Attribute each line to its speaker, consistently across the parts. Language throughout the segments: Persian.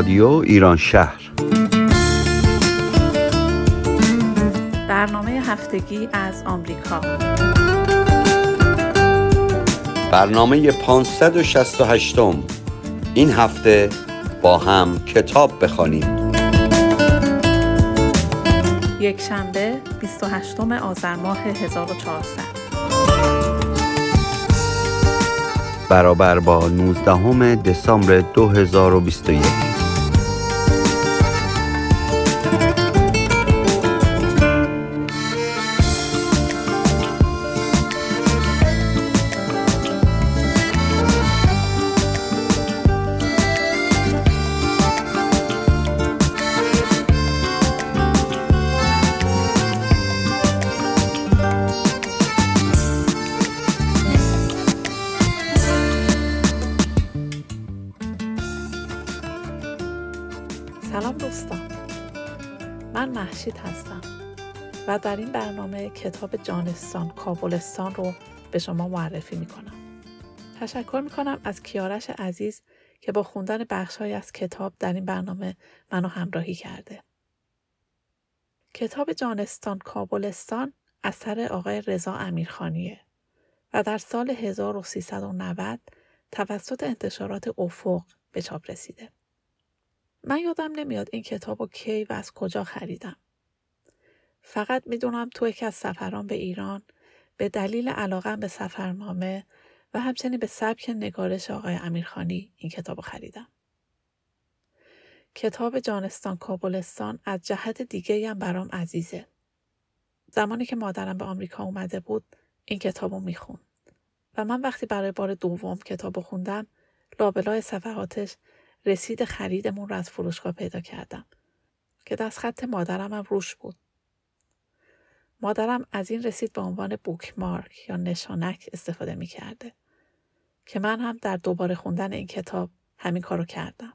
Speaker 1: رادیو ایران شهر.
Speaker 2: برنامه هفتگی از آمریکا.
Speaker 1: برنامه 568 این هفته با هم کتاب بخوانیم.
Speaker 2: یک شنبه 28 آذر ماه 1400
Speaker 1: برابر با 19 دسامبر 2021
Speaker 2: هستم و در این برنامه کتاب جانستان کابلستان رو به شما معرفی می کنم. تشکر می کنم از کیارش عزیز که با خوندن بخشهایی از کتاب در این برنامه منو همراهی کرده. کتاب جانستان کابلستان اثر آقای رضا امیرخانیه و در سال 1390 توسط انتشارات افق به چاپ رسیده. من یادم نمیاد این کتاب رو کی و از کجا خریدم. فقط می‌دونم تو یکی از سفران به ایران به دلیل علاقم به سفرنامه و همچنین به سبک نگارش آقای امیرخانی این کتاب رو خریدم. کتاب جانستان کابلستان از جهت دیگه هم برام عزیزه. زمانی که مادرم به آمریکا اومده بود این کتاب رو می‌خوند. و من وقتی برای بار دوم کتاب رو خوندم لابلای صفحاتش رسید خریدمون رو از فروشگاه پیدا کردم که دست خط مادرم هم روش بود. مادرم از این رسید به عنوان بوکمارک یا نشانک استفاده می کرده که من هم در دوباره خوندن این کتاب همین کارو کردم.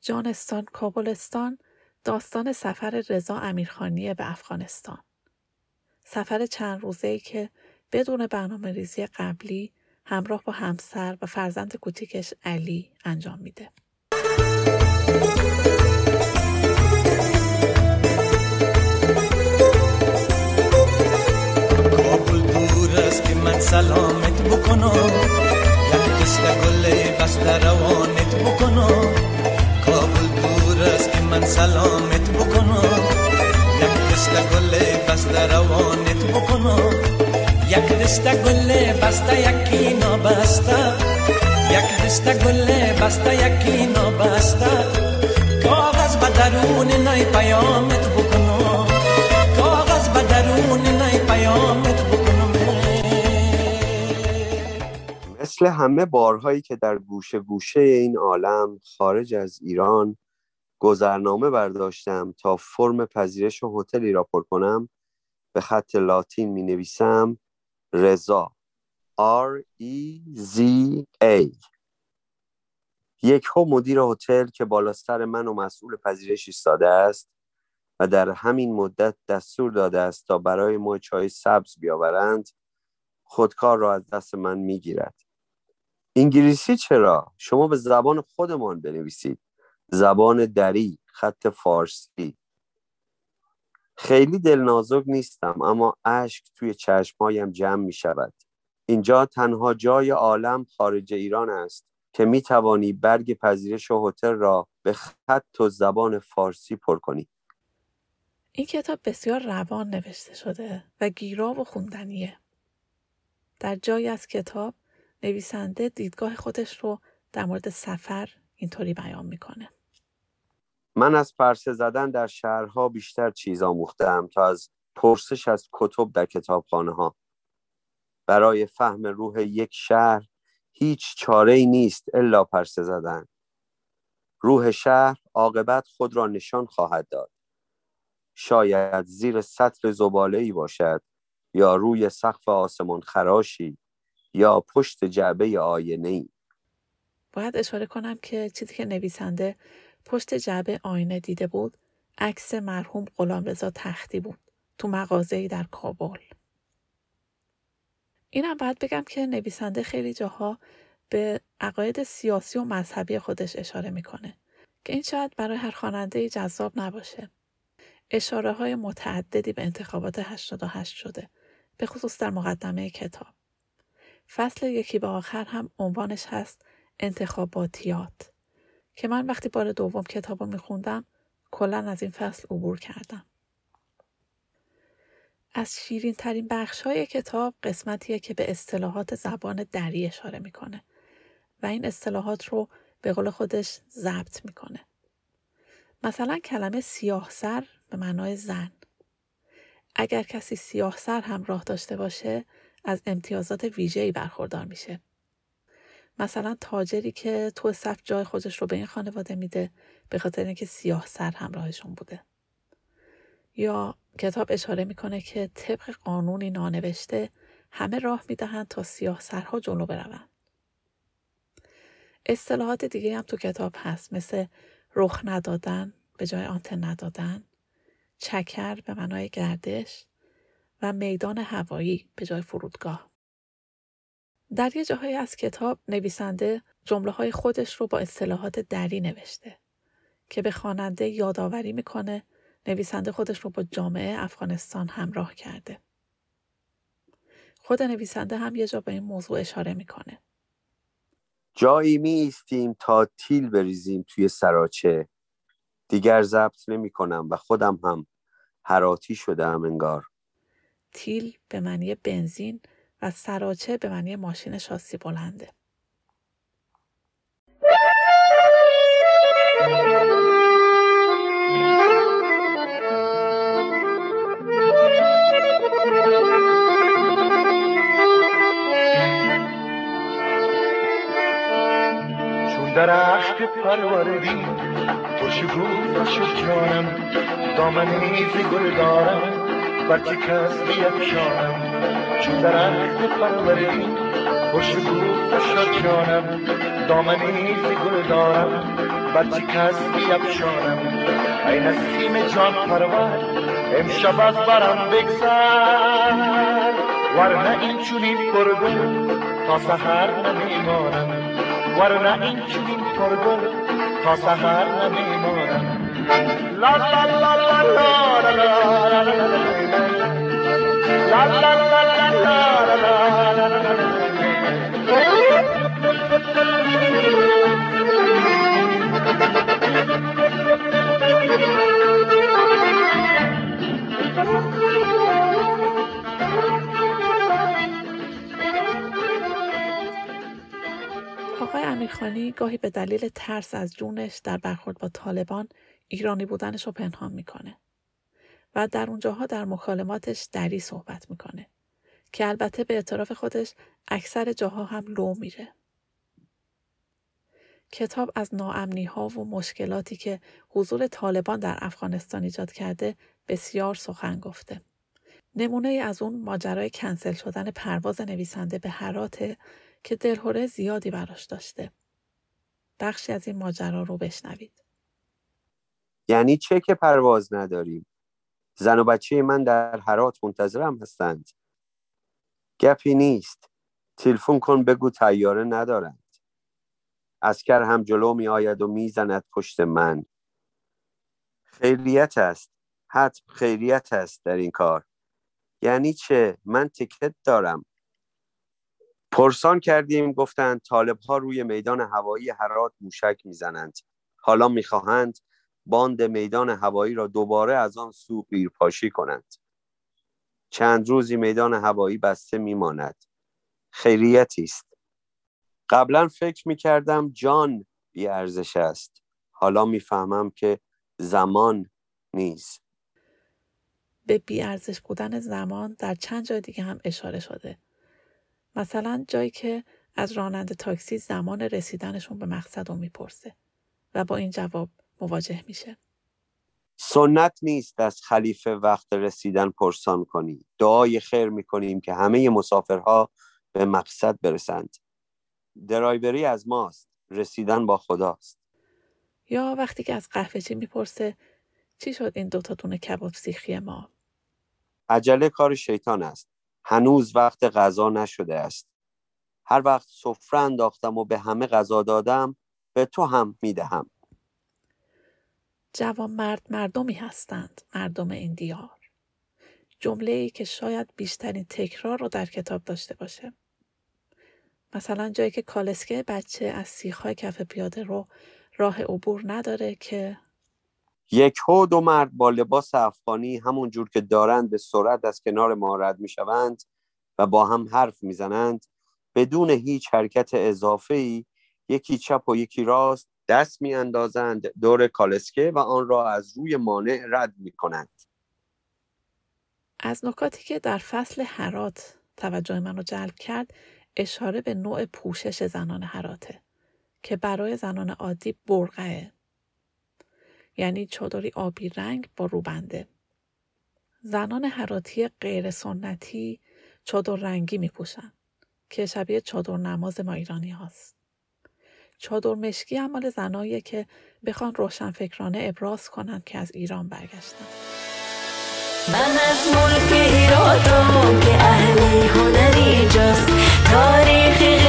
Speaker 2: جانستان کابلستان داستان سفر رضا امیرخانی به افغانستان. سفر چند روزه‌ای که بدون برنامه ریزی قبلی همراه با همسر و فرزند کوچیکش علی انجام میده.
Speaker 3: سلامت بکنم یک دست گل بسته روانت بکنم کابل دور است که من سلامت بکنم یک دست گل بسته روانت بکنم یک دسته گل بسته یکی نابسته. یک دسته گل بسته یکی نابسته. کاغذ به درون نای پیامت بکنم کاغذ به درون نای پیامت
Speaker 1: مثل همه بارهایی که در گوشه گوشه این عالم خارج از ایران گذرنامه برداشتم تا فرم پذیرش هتلی را پر کنم به خط لاتین می نویسم رضا R E Z A یک ها مدیر هتل که بالا سر من و مسئول پذیرش ایستاده است و در همین مدت دستور داده است تا برای ما چای سبز بیاورند خودکار را از دست من می‌گیرد. انگلیسی چرا شما به زبان خودمان بنویسید زبان دری خط فارسی خیلی دلنازک نیستم اما اشک توی چشمهایم جمع می شود. اینجا تنها جای عالم خارج ایران است که می توانی برگ پذیرش و هتل را به خط و زبان فارسی پر کنی.
Speaker 2: این کتاب بسیار روان نوشته شده و گیرا و خوندنیه. در جایی از کتاب نویسنده دیدگاه خودش رو در مورد سفر اینطوری بیان می‌کنه.
Speaker 1: من از پرسه زدن در شهرها بیشتر چیز آموختم تا از پرسش از کتب در کتابخانه ها. برای فهم روح یک شهر هیچ چاره ای نیست الا پرسه زدن. روح شهر عاقبت خود را نشان خواهد داد. شاید زیر سطل زباله ای باشد یا روی سقف آسمان خراشی یا پشت جعبه آینه ای.
Speaker 2: باید اشاره کنم که چیزی که نویسنده پشت جعبه آینه دیده بود عکس مرحوم غلامرضا تختی بود تو مغازه‌ای در کابل اینم باید بگم که نویسنده خیلی جاها به عقاید سیاسی و مذهبی خودش اشاره می‌کنه که این شاید برای هر خواننده جذاب نباشه. اشاره های متعددی به انتخابات 88 شده به خصوص در مقدمه کتاب. فصل یکی به آخر هم عنوانش هست انتخاباتیات که من وقتی بار دوم کتاب رو میخوندم کلا از این فصل عبور کردم. از شیرین ترین بخش های کتاب قسمتیه که به اصطلاحات زبان دری اشاره می‌کنه و این اصطلاحات رو به قول خودش ضبط می‌کنه. مثلا کلمه سیاه سر به معنای زن. اگر کسی سیاه سر همراه داشته باشه از امتیازات ویژه‌ای برخوردار میشه. مثلا تاجری که تو صف جای خودش رو به این خانواده میده به خاطر اینکه سیاه سر همراهشون بوده. یا کتاب اشاره می‌کنه که طبق قانونی نانوشته همه راه می‌دهند تا سیاه سرها جلو بروند. اصطلاحات دیگه هم تو کتاب هست مثل رخ ندادن به جای آنتن ندادن، چکر به معنای گردش و میدان هوایی به جای فرودگاه. در یه جاهایی از کتاب نویسنده جمله های خودش رو با اصطلاحات دری نوشته که به خواننده یادآوری می‌کنه نویسنده خودش رو با جامعه افغانستان همراه کرده. خود نویسنده هم یه جا به این موضوع اشاره می‌کنه.
Speaker 1: جایی می تا تیل بریزیم توی سراچه دیگر ضبط نمی کنم و خودم هم حراتی شدم انگار
Speaker 2: تیل به معنی بنزین و سراچه به معنی ماشین شاسی بلنده.
Speaker 4: درخت پروردی خوشگو شد جانم دامنی ز گل دارم. بر کس بیفشانم چون درخت پروردی خوشگو شد جانم دامنی ز گل دارم بر کس بیفشانم ای نسیم جان پرور امشب از برم بگذر ورنه این چونین پرگل تا سحر نمیمانم ورنه این چونین پرگل تا سهر نمیمانم لا لا لا لا لا لا لا لا
Speaker 2: آقای امیرخانی گاهی به دلیل ترس از جونش در برخورد با طالبان ایرانی بودنش رو پنهان می‌کنه. و در اونجاها در مکالماتش دری صحبت می‌کنه که البته به اعتراف خودش اکثر جاها هم لو میره. کتاب از ناامنی ها و مشکلاتی که حضور طالبان در افغانستان ایجاد کرده بسیار سخن گفته. نمونه از اون ماجرای کنسل شدن پرواز نویسنده به هراته که دلهوره زیادی براش داشته. بخشی از این ماجرا رو بشنوید.
Speaker 1: یعنی چه که پرواز نداریم؟ زن و بچه من در حرات منتظرم هستند. گپی نیست. تلفن کن بگو تیاره ندارند. اسکر هم جلو می آید و می‌زند پشت من. خیریت است. حتم خیریت است در این کار. یعنی چه؟ من تکت دارم. پرسان کردیم گفتند طالب ها روی میدان هوایی هرات موشک می‌زنند حالا می‌خواهند باند میدان هوایی را دوباره از آن سو قیرپاشی کنند. چند روزی میدان هوایی بسته میماند. خیریتی است. قبلا فکر می‌کردم جان بی ارزش است. حالا می‌فهمم که زمان نیست.
Speaker 2: به بی ارزش بودن زمان در چند جای دیگه هم اشاره شده. مثلا جایی که از راننده تاکسی زمان رسیدنشون به مقصد رو می‌پرسه و با این جواب مواجه میشه.
Speaker 1: سنت نیست از خلیفه وقت رسیدن پرسان کنی. دعای خیر می‌کنیم که همه مسافرها به مقصد برسند. درایوری از ماست. رسیدن با خداست.
Speaker 2: یا وقتی که از قهوهچی می‌پرسه چی شد این دوتا دونه کباب سیخی ما؟
Speaker 1: عجله کار شیطان است. هنوز وقت غذا نشده است. هر وقت سفره انداختم و به همه غذا دادم به تو هم می‌دهم.
Speaker 2: جوان مرد مردمی هستند مردم این دیار. جمله ای که شاید بیشترین تکرار رو در کتاب داشته باشه. مثلا جایی که کالسکه بچه از سیخهای کف پیاده رو راه عبور نداره که
Speaker 1: یک هو دو مرد با لباس افغانی همون جور که دارند به سرعت از کنار ما رد می‌شوند و با هم حرف می‌زنند بدون هیچ حرکت اضافه ای یکی چپ و یکی راست دست میاندازند دور کالسکه و آن را از روی مانع رد می کنند.
Speaker 2: از نکاتی که در فصل حرات توجه منو جلب کرد اشاره به نوع پوشش زنان حراته که برای زنان عادی برقعه یعنی چادری آبی رنگ با روبنده زنان حراتی غیر سنتی چادر رنگی می پوشن که شبیه چادر نماز ما ایرانی هاست. چادر مشکی عمال زنایی که بخوان روشنفکرانه ابراز کنند که از ایران برگشتن.
Speaker 5: من از ملک ایرادم که اهل هنری جاست تاریخ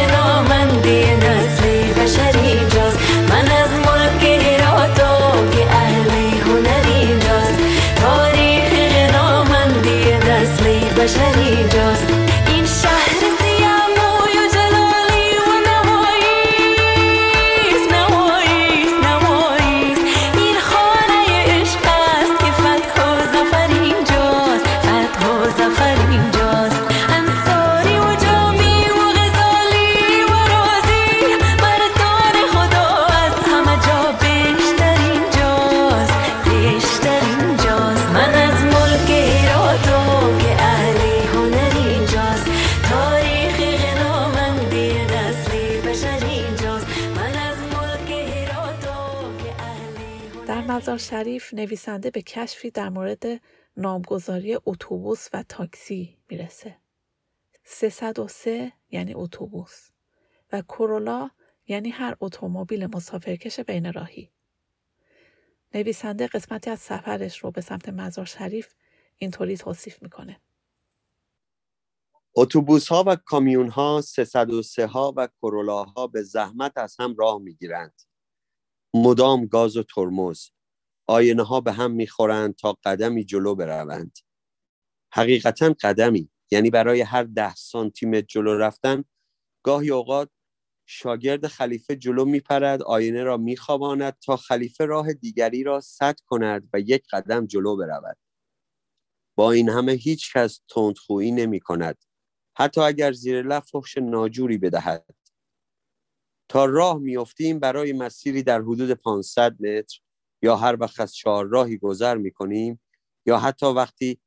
Speaker 2: مزار شریف نویسنده به کشفی در مورد نامگذاری اتوبوس و تاکسی می‌رسه. 303 یعنی اتوبوس و کرولا یعنی هر اتومبیل مسافرکش بین راهی. نویسنده قسمتی از سفرش رو به سمت مزار شریف اینطوری توصیف می‌کنه.
Speaker 1: اتوبوس ها و کامیون ها 303 ها و کرولا ها به زحمت از هم راه می‌گیرند. مدام گاز و ترمز آینه ها به هم می‌خورند تا قدمی جلو بروند. حقیقتا قدمی یعنی برای هر ده سانتی جلو رفتن گاهی اوقات شاگرد خلیفه جلو میپرد آینه را میخواباند تا خلیفه راه دیگری را سد کند و یک قدم جلو برود. با این همه هیچ کس تندخویی نمی کند حتی اگر زیر لب فحش ناجوری بدهد. تا راه میافتیم برای مسیری در حدود 500 متر. یا هر وقت از راهی گذر می‌کنیم یا حتی وقتی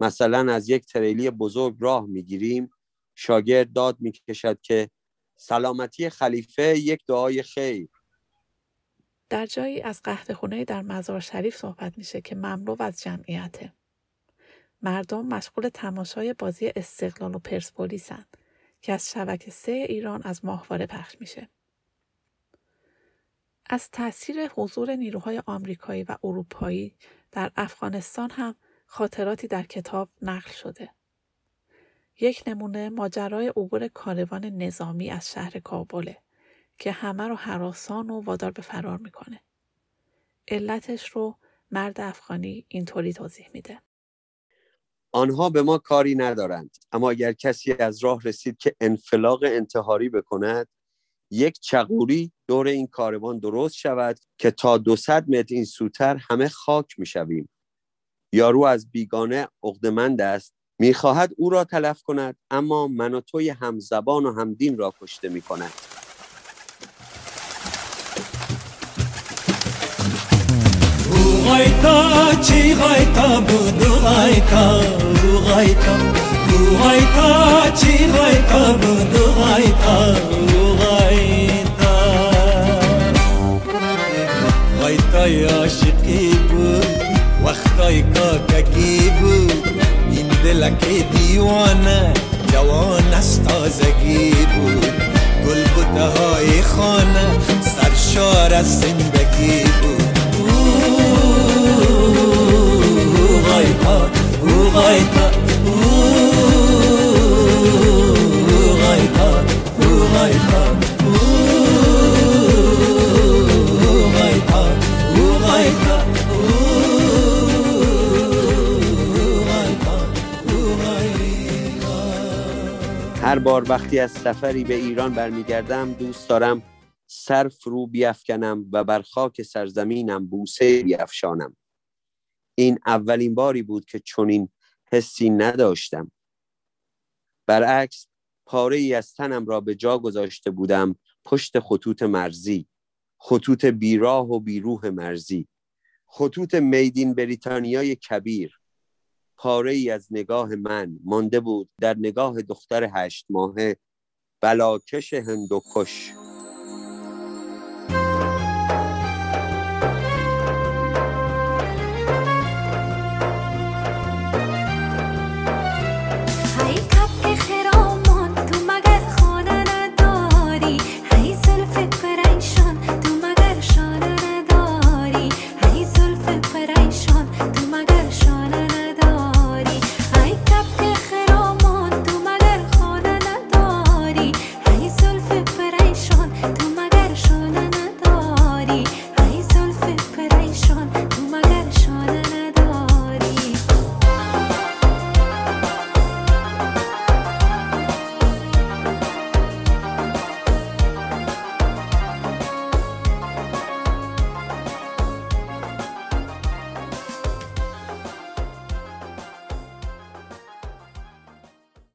Speaker 1: مثلا از یک تریلی بزرگ راه می‌گیریم شاگرد داد می‌کشد که سلامتی خلیفه یک دعای خیر
Speaker 2: در جایی از قهد خونه در مزار شریف صحبت میشه که مملو از جمعیته. مردم مشغول تماشای بازی استقلال و پرسپولیسن که از شبکه سه ایران از ماهواره پخش میشه. از تاثیر حضور نیروهای آمریکایی و اروپایی در افغانستان هم خاطراتی در کتاب نقل شده. یک نمونه ماجرای عبور کاروان نظامی از شهر کابله که همه رو حراسان و وادار به فرار می‌کنه. علتش رو مرد افغانی اینطوری توضیح میده.
Speaker 1: آنها به ما کاری ندارند اما اگر کسی از راه رسید که انفلاق انتحاری بکند یک چقوری دور این کاروان درست شود که تا دو متر این سوتر همه خاک می‌شویم. یارو از بیگانه عقدمند است می‌خواهد او را تلف کند اما من و توی همزبان و همدین را کشته می‌کند. چی چی وقتای عاشقی بود وقتای کاککی بود این دلک دیوانه جوان از تازگی بود گل بوته های خانه سرشار از زندگی بود غایتا او غایتا او غایتا هر بار وقتی از سفری به ایران برمیگردم دوست دارم سر فرو بیافکنم و بر خاک سرزمینم بوسه بیافشانم. این اولین باری بود که چنین حسی نداشتم. برعکس پاره ای از تنم را به جا گذاشته بودم پشت خطوط مرزی خطوط بیراه و بیروح مرزی خطوط میدین بریتانیای کبیر. پاره ای از نگاه من مانده بود در نگاه دختر هشت ماهه. بلاکش هندوکش.